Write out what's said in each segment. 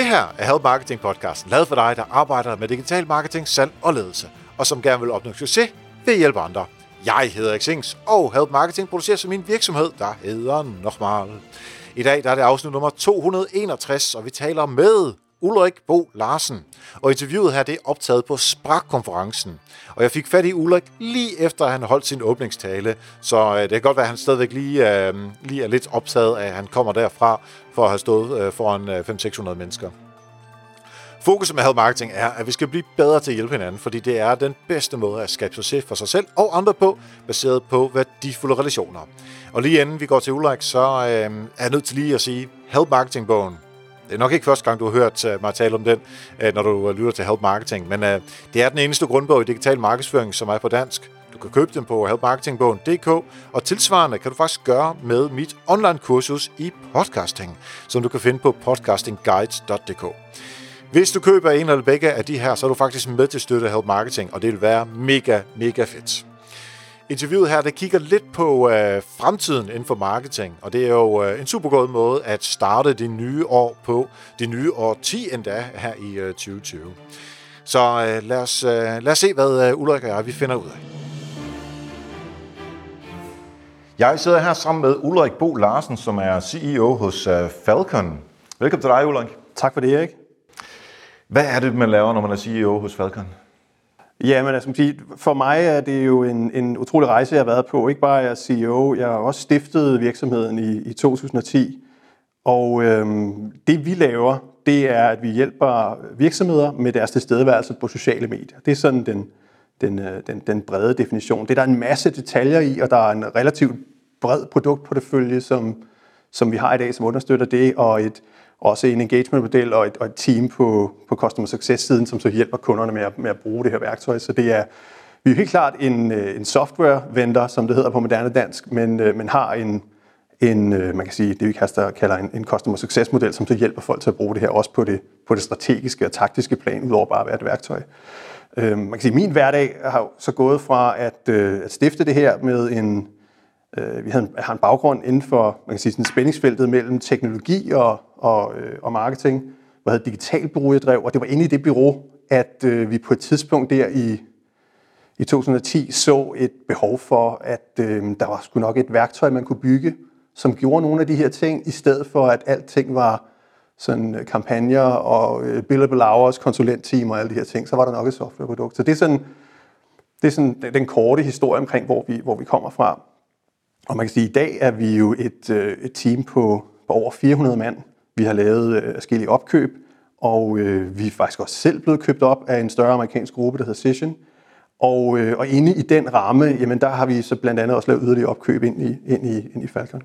Det her er Help Marketing podcasten, lavet for dig, der arbejder med digital marketing, salg og ledelse, og som gerne vil opnå succes ved at hjælpe andre. Jeg hedder Xings, og Help Marketing producerer som min virksomhed, der hedder Nochmal. I dag der er det afsnit nummer 261, og vi taler med Ulrik Bo Larsen. Og interviewet her det er optaget på Sprak-konferencen. Og jeg fik fat i Ulrik lige efter, at han holdt sin åbningstale. Så øh, det kan godt være, at han stadigvæk lige, øh, lige er lidt optaget af, at han kommer derfra for at have stået øh, foran øh, 500-600 mennesker. Fokuset med Help Marketing er, at vi skal blive bedre til at hjælpe hinanden, fordi det er den bedste måde at skabe succes for sig selv og andre på, baseret på værdifulde relationer. Og lige inden vi går til Ulrik, så øh, er jeg nødt til lige at sige, Help Marketing-bogen, det er nok ikke første gang, du har hørt øh, mig tale om den, øh, når du øh, lytter til Help Marketing, men det er den eneste grundbog i digital markedsføring, som er på dansk. Du kan købe den på helpmarketingbogen.dk, og tilsvarende kan du faktisk gøre med mit online-kursus i podcasting, som du kan finde på podcastingguides.dk. Hvis du køber en eller begge af de her, så er du faktisk med til at støtte Help Marketing, og det vil være mega, mega fedt. Interviewet her, det kigger lidt på øh, fremtiden inden for marketing, og det er jo øh, en super god måde at starte det nye år på, det nye år 10 endda her i øh, 2020. Så øh, lad, os, øh, lad os se, hvad øh, Ulrik og jeg vi finder ud af. Jeg sidder her sammen med Ulrik Bo Larsen, som er CEO hos øh, Falcon. Velkommen til dig, Ulrik. Tak for det, Erik. Hvad er det, man laver, når man er CEO hos Falcon? Ja, men altså, for mig er det jo en, en utrolig rejse, jeg har været på. Ikke bare jeg er CEO, jeg har også stiftet virksomheden i, i 2010. Og øhm, det vi laver, det er, at vi hjælper virksomheder med deres tilstedeværelse på sociale medier. Det er sådan den, den, øh, den, den brede definition. Det er der en masse detaljer i, og der er en relativt bred produktportefølje, som, som vi har i dag, som understøtter det, og et, også en engagement-model og et, og et team på, på customer success-siden, som så hjælper kunderne med at, med at bruge det her værktøj. Så det er, vi er helt klart en, øh, en software-vendor, som det hedder på moderne dansk, men, øh, men har en, en, øh, man kan sige, det vi kaster, kalder en, en customer success-model, som så hjælper folk til at bruge det her også på det, på det strategiske og taktiske plan, udover bare at være et værktøj. Øhm, man kan sige, min hverdag har så gået fra at, at stifte det her med en, Øh, vi havde en, har en baggrund inden for man kan sige, sådan spændingsfeltet mellem teknologi og, og, øh, og marketing, hvor havde digital bureau, jeg drev, og det var inde i det bureau, at øh, vi på et tidspunkt der i, i 2010 så et behov for, at øh, der var sgu nok et værktøj, man kunne bygge, som gjorde nogle af de her ting, i stedet for at alting var sådan øh, kampagner og øh, billable hours, konsulentteam og alle de her ting, så var der nok et softwareprodukt. Så det er sådan, det er sådan den korte historie omkring, hvor vi, hvor vi kommer fra. Og man kan sige, at i dag er vi jo et, øh, et team på, på over 400 mand. Vi har lavet øh, forskellige opkøb, og øh, vi er faktisk også selv blevet købt op af en større amerikansk gruppe, der hedder Session. Og, øh, og inde i den ramme, jamen der har vi så blandt andet også lavet yderligere opkøb ind i, ind i, ind i Falcon.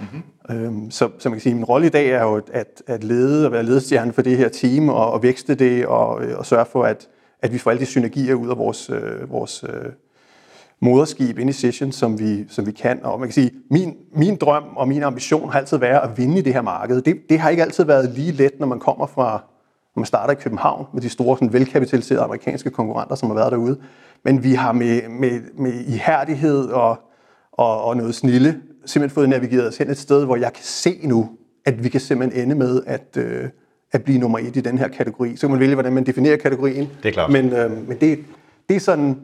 Mm-hmm. Øhm, så, så man kan sige, min rolle i dag er jo at, at lede og være ledestjerne for det her team og, og vækste det og, øh, og sørge for, at, at vi får alle de synergier ud af vores, øh, vores øh, moderskib ind i Session, som vi, som vi kan. Og man kan sige, min, min drøm og min ambition har altid været at vinde i det her marked. Det, det har ikke altid været lige let, når man kommer fra, når man starter i København med de store, sådan velkapitaliserede amerikanske konkurrenter, som har været derude. Men vi har med, med, med ihærdighed og, og, og noget snille simpelthen fået navigeret os hen et sted, hvor jeg kan se nu, at vi kan simpelthen ende med at, øh, at blive nummer et i den her kategori. Så kan man vælge, hvordan man definerer kategorien. Det er klart. Men, øh, men det, det er sådan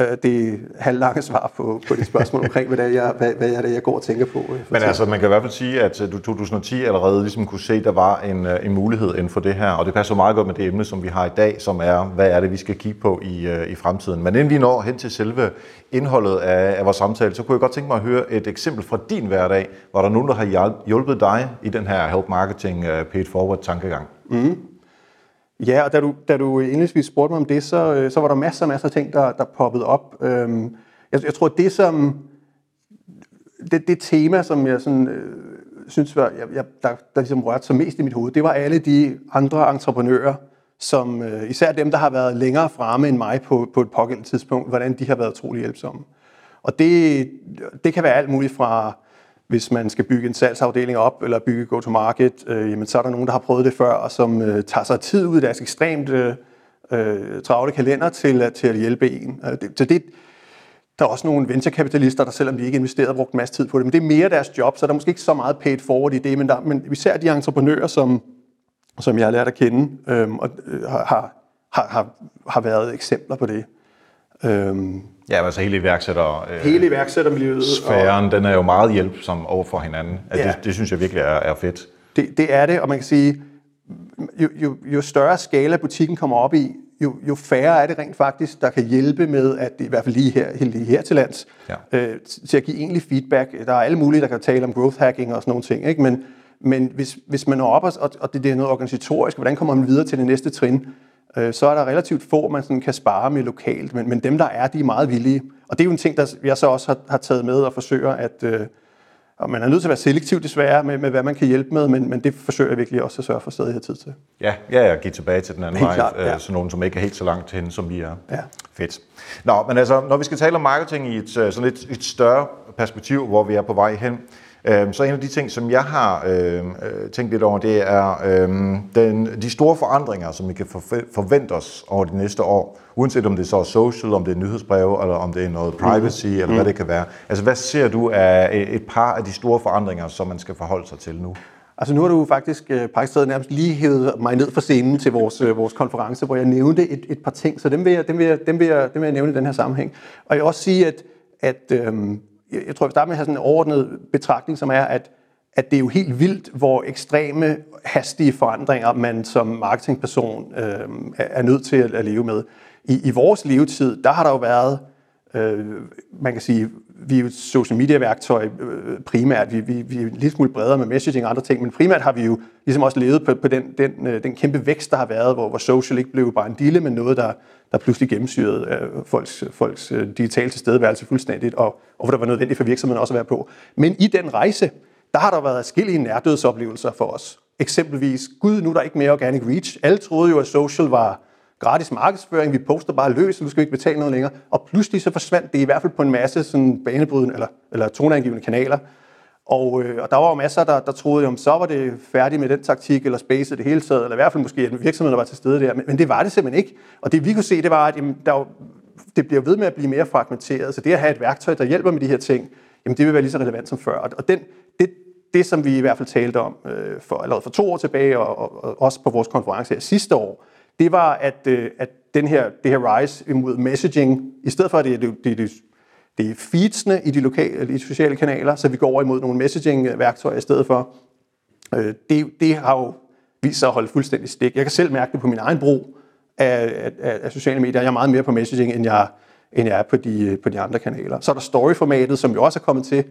Øh, det halvlange svar på, på det spørgsmål omkring, hvad, det er, jeg, hvad, hvad er det, jeg går og tænker på. Øh, Men altså, man kan i hvert fald sige, at du 2010 allerede ligesom kunne se, at der var en, øh, en mulighed inden for det her, og det passer meget godt med det emne, som vi har i dag, som er, hvad er det, vi skal kigge på i, i fremtiden. Men inden vi når hen til selve indholdet af, af vores samtale, så kunne jeg godt tænke mig at høre et eksempel fra din hverdag, hvor der er nogen, der har hjulpet dig i den her Help Marketing Paid Forward tankegang. Mm. Ja, og da du, da du indledningsvis spurgte mig om det, så, øh, så var der masser og masser af ting, der, der poppede op. Øhm, jeg, jeg tror, det som det, det tema, som jeg sådan, øh, synes, var, jeg, jeg, der, der ligesom rørte sig mest i mit hoved, det var alle de andre entreprenører, som øh, især dem, der har været længere fremme end mig på, på et pågældende tidspunkt, hvordan de har været utrolig hjælpsomme. Og det, det kan være alt muligt fra hvis man skal bygge en salgsafdeling op, eller bygge go-to-market, øh, jamen, så er der nogen, der har prøvet det før, og som øh, tager sig tid ud af deres ekstremt øh, øh, travle kalender til, til at hjælpe en. Øh, det, så det, der er også nogle venturekapitalister, der selvom de ikke investerer, har brugt en masse tid på det, men det er mere deres job, så der er måske ikke så meget paid forward i det, men, der, men vi ser de entreprenører, som, som jeg har lært at kende, øh, og øh, har, har, har, har været eksempler på det. Øh, ja, altså hele iværksætter... Øh, hele iværksættermiljøet. Sfæren, og, den er jo meget hjælpsom over for hinanden. Ja. Det, det synes jeg virkelig er, er fedt. Det, det er det, og man kan sige, jo, jo, jo større skala butikken kommer op i, jo, jo færre er det rent faktisk, der kan hjælpe med, at i hvert fald lige her, lige her til lands, ja. øh, til at give egentlig feedback. Der er alle mulige, der kan tale om growth hacking og sådan nogle ting, ikke? men men hvis, hvis man når op, og, og det, det er noget organisatorisk, hvordan kommer man videre til det næste trin, øh, så er der relativt få, man sådan kan spare med lokalt. Men, men dem, der er, de er meget villige. Og det er jo en ting, der jeg så også har, har taget med og forsøger at... Øh, og man er nødt til at være selektiv desværre med, med hvad man kan hjælpe med, men, men det forsøger jeg virkelig også at sørge for stadig her tid til. Ja, ja, jeg giver tilbage til den anden helt vej, klart, ja. så nogen, som ikke er helt så langt til hende, som vi er. Ja. Fedt. Nå, men altså, når vi skal tale om marketing i et, øh, sådan et, et større perspektiv, hvor vi er på vej hen, Øhm, så en af de ting, som jeg har øhm, øh, tænkt lidt over, det er øh, den, de store forandringer, som vi kan forvente os over de næste år. Uanset om det er så er social, om det er nyhedsbreve, eller om det er noget privacy, mm. eller hvad mm. det kan være. Altså hvad ser du af et par af de store forandringer, som man skal forholde sig til nu? Altså nu har du faktisk øh, nærmest lige hævet mig ned fra scenen til vores, øh, vores konference, hvor jeg nævnte et, et par ting, så dem vil, jeg, dem, vil jeg, dem, vil jeg, dem vil jeg nævne i den her sammenhæng. Og jeg vil også sige, at, at øhm, jeg tror, vi starter med at have sådan en overordnet betragtning, som er, at, at det er jo helt vildt, hvor ekstreme, hastige forandringer man som marketingperson øh, er nødt til at, at leve med. I, I vores levetid, der har der jo været, øh, man kan sige, vi er jo et social media værktøj øh, primært, vi, vi, vi er lidt smule bredere med messaging og andre ting, men primært har vi jo ligesom også levet på, på den, den, øh, den kæmpe vækst, der har været, hvor, hvor social ikke blev bare en dille, men noget, der, der pludselig gennemsyrede øh, folks, folks øh, digitale tilstedeværelse fuldstændigt, og, og hvor der var nødvendigt for virksomheden også at være på. Men i den rejse, der har der været forskellige nærdødsoplevelser for os. Eksempelvis, gud, nu er der ikke mere organic reach. Alle troede jo, at social var gratis markedsføring, vi poster bare løs, nu skal vi ikke betale noget længere. Og pludselig så forsvandt det i hvert fald på en masse sådan banebrydende eller, eller toneangivende kanaler. Og, øh, og der var jo masser, der, der troede, om så var det færdigt med den taktik, eller space det hele taget, eller i hvert fald måske, at virksomheden der var til stede der. Men, men det var det simpelthen ikke. Og det vi kunne se, det var, at jamen, der var, det bliver ved med at blive mere fragmenteret. Så det at have et værktøj, der hjælper med de her ting, jamen det vil være lige så relevant som før. Og den, det, det, som vi i hvert fald talte om øh, for, allerede for to år tilbage, og, og, og også på vores konference her sidste år, det var, at, øh, at den her, det her rise imod messaging, i stedet for at det, det, det, det det er feedsene i de, lokale, i de sociale kanaler, så vi går over imod nogle messaging-værktøjer i stedet for. Øh, det, det har jo vist sig at holde fuldstændig stik. Jeg kan selv mærke det på min egen brug af, af, af sociale medier. Jeg er meget mere på messaging, end jeg, end jeg er på de, øh, på de andre kanaler. Så er der story-formatet, som jo også er kommet til,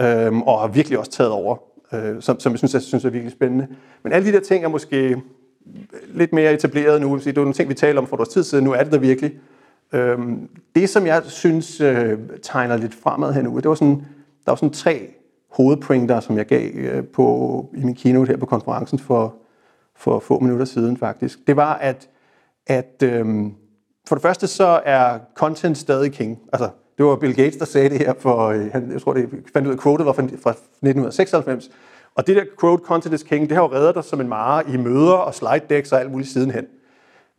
øhm, og har virkelig også taget over, øh, som, som jeg synes, jeg synes er virkelig spændende. Men alle de der ting er måske lidt mere etableret nu. Det er nogle ting, vi taler om for et års tid siden. Nu er det der virkelig. Øhm, det, som jeg synes øh, tegner lidt fremad her nu, det var sådan, der var sådan tre hovedpointer, som jeg gav øh, på, i min keynote her på konferencen for, for få minutter siden faktisk. Det var, at, at øhm, for det første så er content stadig king. Altså, det var Bill Gates, der sagde det her for, øh, han, jeg tror, det fandt ud af, quotet var fra 1996. Og det der quote, content is king, det har jo reddet dig som en mare i møder og slide decks og alt muligt sidenhen.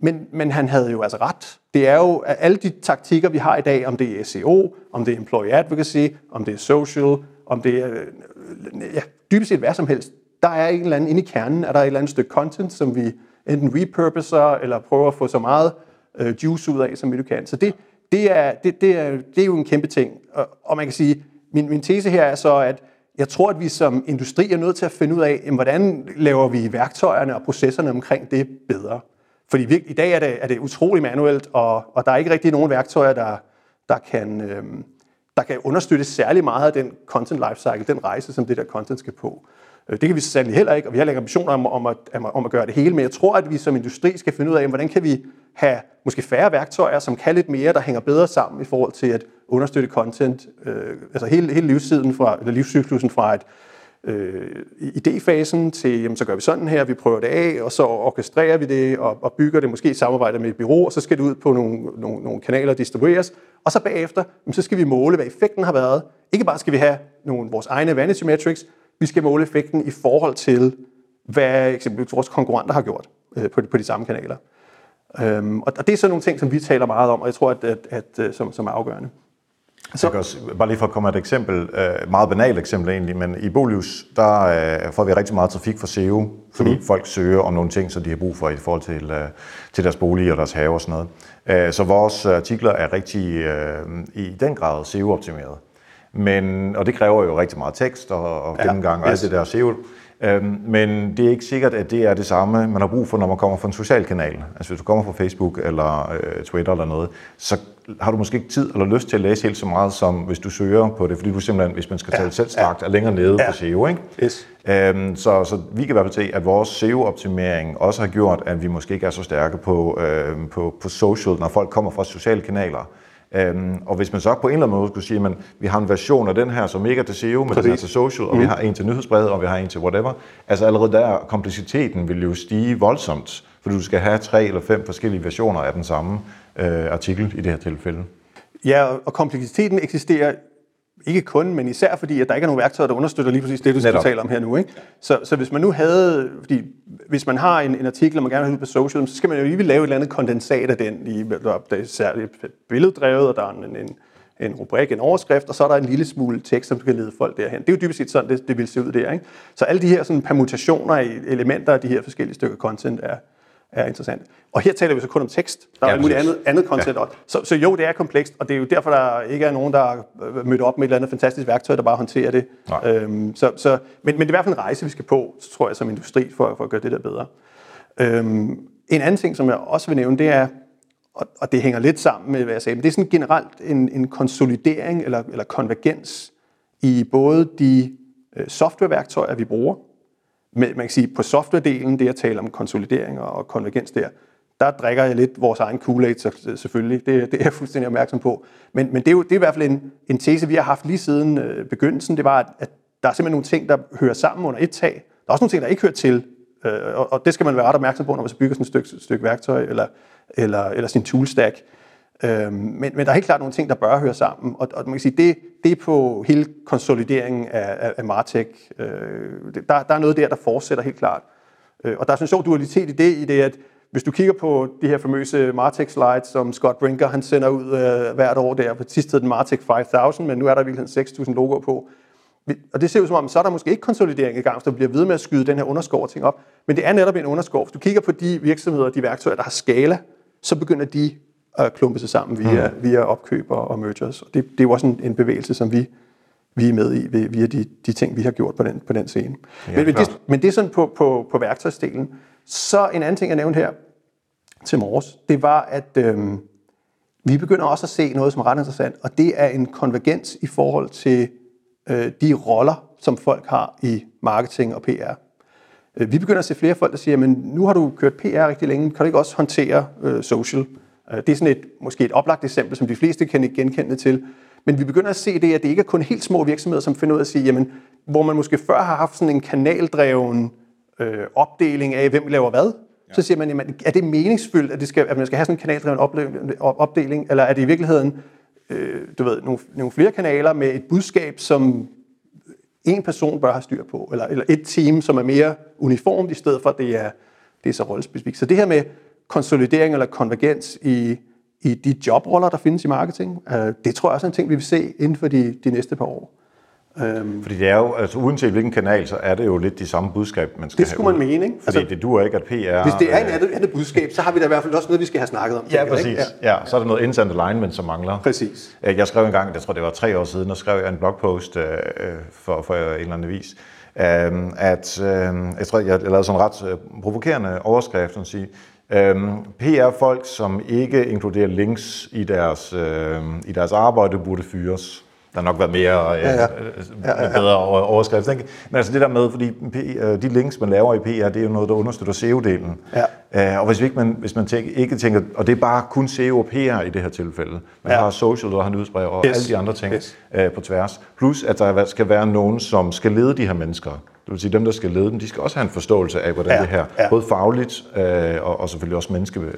Men, men han havde jo altså ret. Det er jo alle de taktikker, vi har i dag, om det er SEO, om det er employee advocacy, om det er social, om det er øh, ja, dybest set hvad som helst. Der er en eller anden inde i kernen, er der et eller andet stykke content, som vi enten repurposer, eller prøver at få så meget øh, juice ud af, som vi kan. Så det, det, er, det, det, er, det er jo en kæmpe ting. Og, og man kan sige, min, min tese her er så, at jeg tror, at vi som industri er nødt til at finde ud af, hvordan laver vi værktøjerne og processerne omkring det bedre. Fordi i dag er det, er det utrolig manuelt, og, og der er ikke rigtig nogen værktøjer, der, der, kan, øhm, der kan understøtte særlig meget af den content lifecycle, den rejse, som det der content skal på. Øh, det kan vi sandelig heller ikke, og vi har længere ambitioner om, om, at, om at gøre det hele, men jeg tror, at vi som industri skal finde ud af, hvordan kan vi have måske færre værktøjer, som kan lidt mere, der hænger bedre sammen i forhold til at understøtte content, øh, altså hele, hele livstiden fra, eller livscyklusen fra et øh, idéfasen til, jamen, så gør vi sådan her, vi prøver det af, og så orkestrerer vi det og, og bygger det måske i samarbejde med et bureau, og så skal det ud på nogle, nogle, nogle kanaler distribueres, og så bagefter, jamen, så skal vi måle, hvad effekten har været. Ikke bare skal vi have nogle vores egne vanity metrics, vi skal måle effekten i forhold til, hvad eksempelvis vores konkurrenter har gjort øh, på, de, på de samme kanaler. Øhm, og, og det er sådan nogle ting, som vi taler meget om, og jeg tror, at, at, at øh, som, som er afgørende. Så... Også, bare lige for at komme et eksempel, øh, meget banalt eksempel egentlig, men i Bolius, der øh, får vi rigtig meget trafik fra SEO, fordi mm. folk søger om nogle ting, som de har brug for i forhold til, øh, til deres bolig og deres have og sådan noget. Øh, så vores artikler er rigtig øh, i den grad SEO-optimeret. Men, og det kræver jo rigtig meget tekst og, og gennemgang ja, yes. og alt det der SEO. Øhm, men det er ikke sikkert, at det er det samme, man har brug for, når man kommer fra en social kanal. Altså hvis du kommer fra Facebook eller øh, Twitter eller noget, så har du måske ikke tid eller lyst til at læse helt så meget, som hvis du søger på det, fordi du simpelthen, hvis man skal tale ja, selvstrakt, ja. er længere nede ja. på SEO. Ikke? Yes. Øhm, så, så vi kan i hvert fald se, at vores SEO-optimering også har gjort, at vi måske ikke er så stærke på, øh, på, på social, når folk kommer fra sociale kanaler. Øhm, og hvis man så på en eller anden måde skulle sige, at vi har en version af den her, som ikke er til SEO, men den er til social, og mm. vi har en til nyhedsbrevet, og vi har en til whatever. Altså allerede der, kompleksiteten vil jo stige voldsomt, fordi du skal have tre eller fem forskellige versioner af den samme øh, artikel i det her tilfælde. Ja, og kompleksiteten eksisterer ikke kun, men især fordi, at der ikke er nogen værktøjer, der understøtter lige præcis det, du skal tale om her nu. Ikke? Så, så hvis man nu havde, fordi hvis man har en, en artikel, og man gerne vil have på social, så skal man jo lige lave et eller andet kondensat af den. I, der er særligt billeddrevet, og der er en, en, en rubrik, en overskrift, og så er der en lille smule tekst, som kan lede folk derhen. Det er jo dybest set sådan, det, det vil se ud der. Ikke? Så alle de her sådan, permutationer i elementer af de her forskellige stykker content er, er interessant. Og her taler vi så kun om tekst. Der er ja, muligt andet, andet content ja. også. Så, så jo, det er komplekst, og det er jo derfor, der ikke er nogen, der er mødt op med et eller andet fantastisk værktøj, der bare håndterer det. Øhm, så, så, men, men det er i hvert fald en rejse, vi skal på, tror jeg, som industri, for, for at gøre det der bedre. Øhm, en anden ting, som jeg også vil nævne, det er, og, og det hænger lidt sammen med, hvad jeg sagde, men det er sådan generelt en, en konsolidering eller, eller konvergens i både de øh, softwareværktøjer, vi bruger, men man kan sige, på softwaredelen, det jeg taler om konsolidering og konvergens der, der drikker jeg lidt vores egen Kool-Aid selvfølgelig. Det, det er jeg fuldstændig opmærksom på. Men, men det, er jo, det er i hvert fald en, en tese, vi har haft lige siden øh, begyndelsen. Det var, at, at der er simpelthen nogle ting, der hører sammen under et tag. Der er også nogle ting, der ikke hører til. Øh, og, og det skal man være ret opmærksom på, når man så bygger sådan et stykke, stykke værktøj eller, eller, eller sin toolstack. Øh, men, men der er helt klart nogle ting, der bør høre sammen. Og, og man kan sige, det, det er på hele konsolideringen af, af, af Martech. Øh, der, der er noget der, der fortsætter helt klart. Øh, og der er sådan en sjov dualitet i det, i det at hvis du kigger på de her famøse Martech slides, som Scott Brinker han sender ud øh, hvert år der, på sidst hed den Martech 5000, men nu er der virkelig 6.000 logoer på. Og det ser ud som om, så er der måske ikke konsolidering i gang, så der bliver ved med at skyde den her underskov ting op. Men det er netop en underskov. Hvis du kigger på de virksomheder, de værktøjer, der har skala, så begynder de at klumpe sig sammen via, mm. via opkøb og, mergers. Og det, det er jo også en, en bevægelse, som vi, vi er med i via de, de ting, vi har gjort på den, på den scene. Ja, men, men, det, men det er sådan på, på, på værktøjsdelen. Så en anden ting, jeg nævnte her til morges, det var, at øh, vi begynder også at se noget, som er ret interessant, og det er en konvergens i forhold til øh, de roller, som folk har i marketing og PR. Øh, vi begynder at se flere folk, der siger, men nu har du kørt PR rigtig længe, kan du ikke også håndtere øh, social? Øh, det er sådan et, måske et oplagt eksempel, som de fleste kan genkende til. Men vi begynder at se det, at det ikke er kun helt små virksomheder, som finder ud af at sige, jamen, hvor man måske før har haft sådan en kanaldreven øh, opdeling af, hvem laver hvad, ja. så siger man, jamen, er det meningsfyldt, at, det skal, at man skal have sådan en kanaldreven opdeling, eller er det i virkeligheden øh, du ved, nogle, nogle flere kanaler med et budskab, som en person bør have styr på, eller, eller et team, som er mere uniformt, i stedet for, at det er, det er så rollespecifikt. Så det her med konsolidering eller konvergens i, i de jobroller, der findes i marketing. Øh, det tror jeg også er en ting, vi vil se inden for de, de næste par år. Øhm, Fordi det er jo, altså uanset hvilken kanal, så er det jo lidt de samme budskab, man skal Det skulle have man mene, ikke? Fordi altså, det duer ikke, at PR... Hvis det er en andet, andet budskab, så har vi da i hvert fald også noget, vi skal have snakket om. Ja, præcis. Ikke? Ja. ja, så er der noget instant alignment, som mangler. Præcis. Jeg skrev en gang, jeg tror det var tre år siden, og skrev jeg en blogpost øh, for, for en eller anden vis, øh, at øh, jeg tror, jeg lavede sådan en ret øh, provokerende overskrift, som siger, Øhm, PR-folk, som ikke inkluderer links i deres, øh, i deres arbejde, burde fyres. Der nok været mere øh, ja, ja. Ja, ja, ja. bedre overskrift. Ikke? Men altså det der med, fordi øh, de links, man laver i PR, det er jo noget, der understøtter SEO-delen. Ja. Øh, og hvis, ikke man, hvis man tænker, ikke tænker, og det er bare kun SEO og PR i det her tilfælde. Man ja. har social, og har nyhedsbrev og yes. alle de andre ting yes. øh, på tværs. Plus at der skal være nogen, som skal lede de her mennesker. Det vil sige, dem, der skal lede dem, de skal også have en forståelse af, hvordan ja, det her, ja. både fagligt øh, og, og selvfølgelig også menneske, øh,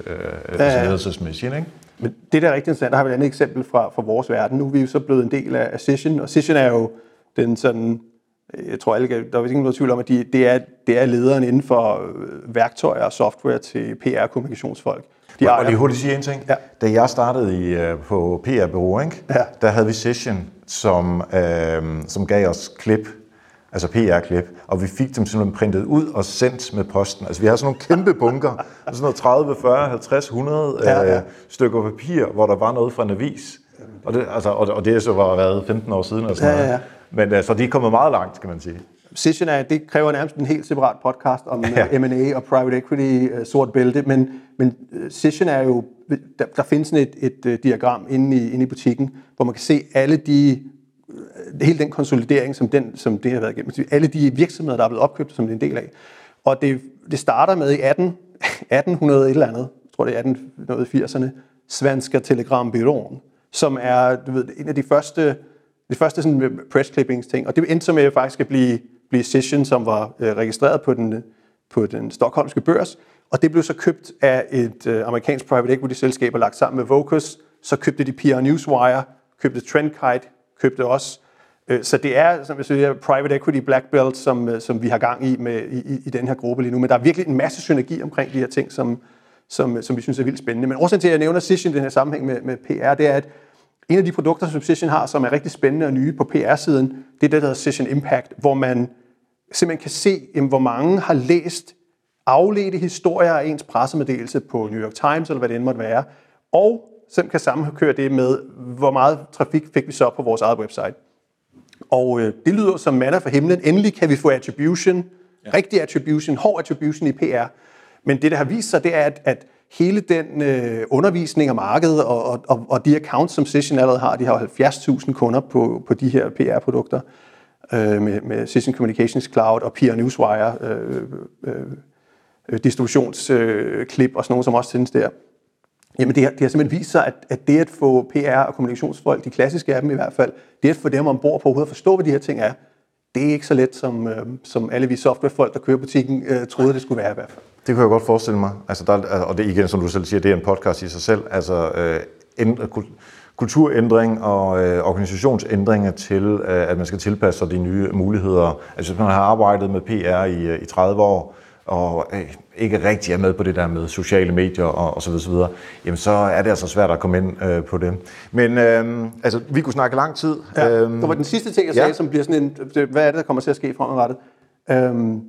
ja, ja. ledelsesmæssigt. Ikke? Men det der er rigtig interessant, der har vi et andet eksempel fra, fra vores verden. Nu er vi jo så blevet en del af Session, og Session er jo den sådan jeg tror alle, der er ikke nogen tvivl om, at de, det, er, det er lederen inden for øh, værktøjer og software til PR-kommunikationsfolk. De og, og lige hurtigt sige en ting. Ja. Da jeg startede i, øh, på PR-bureau, ikke? Ja. der havde vi Session, som, øh, som gav os klip, altså PR-klip, og vi fik dem simpelthen printet ud og sendt med posten. Altså vi har sådan nogle kæmpe bunker, sådan noget 30, 40, 50, 100 Ja, ja. Øh, stykker papir, hvor der var noget fra en avis. Og det, altså, og, og det så var været 15 år siden. Og sådan Ja, ja, noget. Men øh, så de er kommet meget langt, kan man sige. Session er, det kræver nærmest en helt separat podcast om Ja. ja. M&A og private equity, uh, sort bælte, men, men øh, Session er jo, der, der findes sådan et, et uh, diagram inde i, inde i butikken, hvor man kan se alle de, øh, hele den konsolidering, som, den, som det har været igennem, altså, alle de virksomheder, der er blevet opkøbt, som det er en del af. Og det, det starter med i 18, 1800 et eller andet, jeg tror det er 1880'erne, Svenska Telegrambyrået, som er du ved, en af de første de første sådan press clippings ting, og det endte så med faktisk at blive, blive Session, som var øh, registreret på den, på den stokholmske børs, og det blev så købt af et øh, amerikansk private equity selskab og lagt sammen med Vocus, så købte de PR Newswire, købte Trendkite, købte også. Øh, så det er, som jeg siger, private equity black belt, som, øh, som vi har gang i med, i, i den her gruppe lige nu, men der er virkelig en masse synergi omkring de her ting, som, som, som vi synes er vildt spændende. Men årsagen til, at jeg nævner Session i den her sammenhæng med, med PR, det er, at en af de produkter, som Session har, som er rigtig spændende og nye på PR-siden, det er det, der hedder Session Impact, hvor man simpelthen kan se, jamen, hvor mange har læst afledte historier af ens pressemeddelelse på New York Times, eller hvad det end måtte være, og simpelthen kan sammenkøre det med, hvor meget trafik fik vi så på vores eget website. Og øh, det lyder som manna for himlen. Endelig kan vi få attribution, ja. rigtig attribution, hård attribution i PR. Men det, der har vist sig, det er, at, at hele den øh, undervisning af markedet og, og, og, og de accounts, som Session allerede har, de har jo 70.000 kunder på, på de her PR-produkter øh, med, med Session Communications Cloud og PR Newswire øh, øh, øh, distributionsklip øh, og sådan nogle, som også sendes der. Jamen det har, det har simpelthen vist sig, at, at det at få PR og kommunikationsfolk, de klassiske af dem i hvert fald, det at få dem ombord på overhovedet at forstå, hvad de her ting er, det er ikke så let, som, øh, som alle vi softwarefolk, der kører butikken, øh, troede, det skulle være i hvert fald. Det kunne jeg godt forestille mig. Altså, der, altså, og det igen, som du selv siger, det er en podcast i sig selv. Altså, øh, ændre, kulturændring og øh, organisationsændringer til, øh, at man skal tilpasse sig de nye muligheder. Altså, hvis man har arbejdet med PR i, øh, i 30 år, og øh, ikke rigtig er med på det der med sociale medier og, og så videre, så videre, jamen så er det altså svært at komme ind øh, på det. Men øh, altså, vi kunne snakke lang tid. Ja, Øhm, det var den sidste ting, jeg sagde, ja. som bliver sådan en, det- hvad er det, der kommer til at ske fremadrettet? Øhm,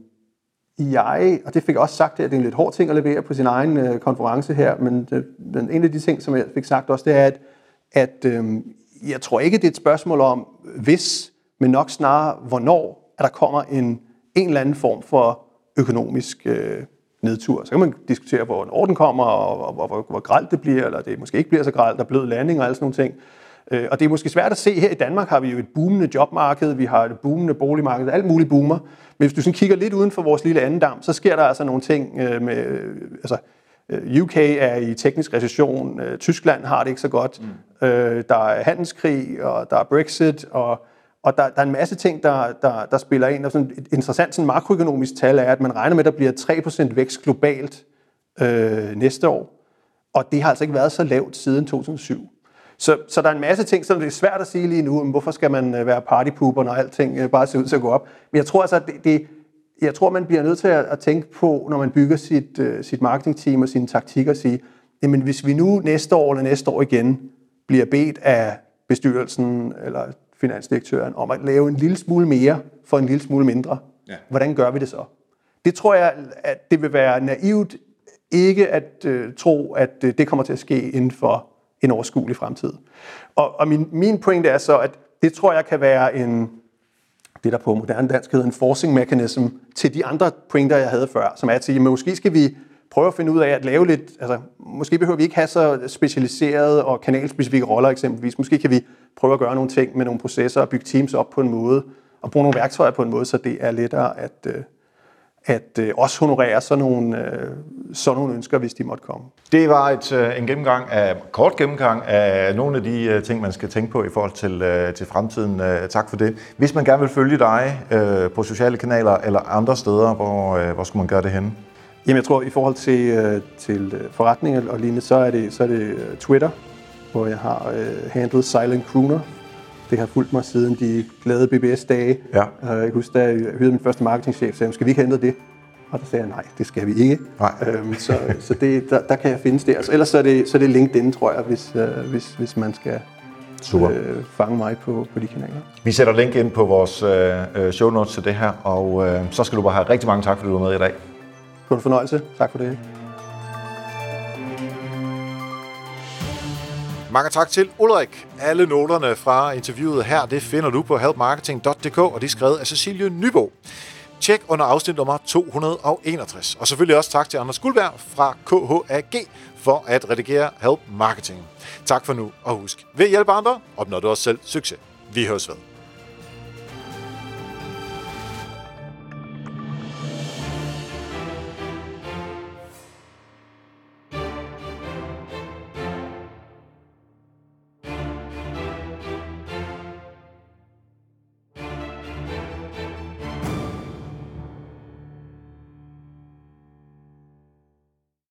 jeg, og det fik jeg også sagt her, det er en lidt hård ting at levere på sin egen øh, konference her, men det, den, en af de ting, som jeg fik sagt også, det er, at, at øhm, jeg tror ikke, det er et spørgsmål om hvis, men nok snarere hvornår, at der kommer en, en eller anden form for økonomisk øh, nedtur. Så kan man diskutere, hvornår den kommer, og, og, og hvor, hvor gralt det bliver, eller det måske ikke bliver så gralt, der er blød landing og alle sådan nogle ting. Øh, Og det er måske svært at se. Her i Danmark har vi jo et boomende jobmarked, vi har et boomende boligmarked, alt muligt boomer. Men hvis du sådan kigger lidt uden for vores lille andendam, så sker der altså nogle ting øh, med, øh, altså, øh, UK er i teknisk recession, øh, Tyskland har det ikke så godt, mm. øh, der er handelskrig, og der er Brexit, og, og der, der er en masse ting, der, der, der spiller ind. Og sådan et interessant sådan makroøkonomisk tal er, at man regner med, at der bliver 3% vækst globalt øh, næste år. Og det har altså ikke været så lavt siden 2007. Så, så der er en masse ting, som det er svært at sige lige nu, men hvorfor skal man øh, være partypooper, når alting øh, bare ser ud til at gå op. Men jeg tror altså, at det, det, jeg tror, man bliver nødt til at, at tænke på, når man bygger sit, uh, sit marketingteam og sine taktikker, at sige, jamen hvis vi nu næste år eller næste år igen bliver bedt af bestyrelsen eller finansdirektøren om at lave en lille smule mere for en lille smule mindre, ja. hvordan gør vi det så? Det tror jeg, at det vil være naivt ikke at øh, tro, at øh, det kommer til at ske inden for en overskuelig fremtid. Og, og min, min pointe er så, at det tror jeg kan være en, det der på moderne dansk hedder en forcing mechanism, til de andre pointer, jeg havde før, som er at sige, måske skal vi prøve at finde ud af at lave lidt, altså måske behøver vi ikke have så specialiserede og kanalspecifikke roller eksempelvis. Måske kan vi prøve at gøre nogle ting med nogle processer og bygge teams op på en måde, og bruge nogle værktøjer på en måde, så det er lettere at, øh, at øh, også honorere sådan nogle, øh, sådan nogle ønsker, hvis de måtte komme. Det var et, en gennemgang af, kort gennemgang af nogle af de ting, man skal tænke på i forhold til, til fremtiden. Tak for det. Hvis man gerne vil følge dig på sociale kanaler eller andre steder, hvor, hvor skulle man gøre det henne? Jamen jeg tror, i forhold til, øh, til øh, forretninger og lignende, så er det, så er det øh, Twitter, hvor jeg har øh, handlet Silent Crooner, det har fulgt mig siden de glade BBS-dage. Ja. Jeg kan huske, da jeg hørte min første marketingchef, sagde, skal vi ikke hente det? Og der sagde jeg, nej, det skal vi ikke. Nej. Øhm, så så det, der, der kan jeg findes det. Altså, ellers så er det, så er det LinkedIn, tror jeg, hvis, øh, hvis, hvis man skal Super. øh, fange mig på, på de kanaler. Vi sætter link ind på vores øh, show notes til det her, og øh, så skal du bare have rigtig mange tak, fordi du var med i dag. Det var en fornøjelse. Tak for det. Mange tak til Ulrik. Alle noterne fra interviewet her, det finder du på helpmarketing.dk, og det er skrevet af Cecilie Nybo. Tjek under afsnit nummer 261. Og selvfølgelig også tak til Anders Guldberg fra KHAG for at redigere Help Marketing. Tak for nu, og husk, ved at hjælpe andre, opnår du også selv succes. Vi høres ved.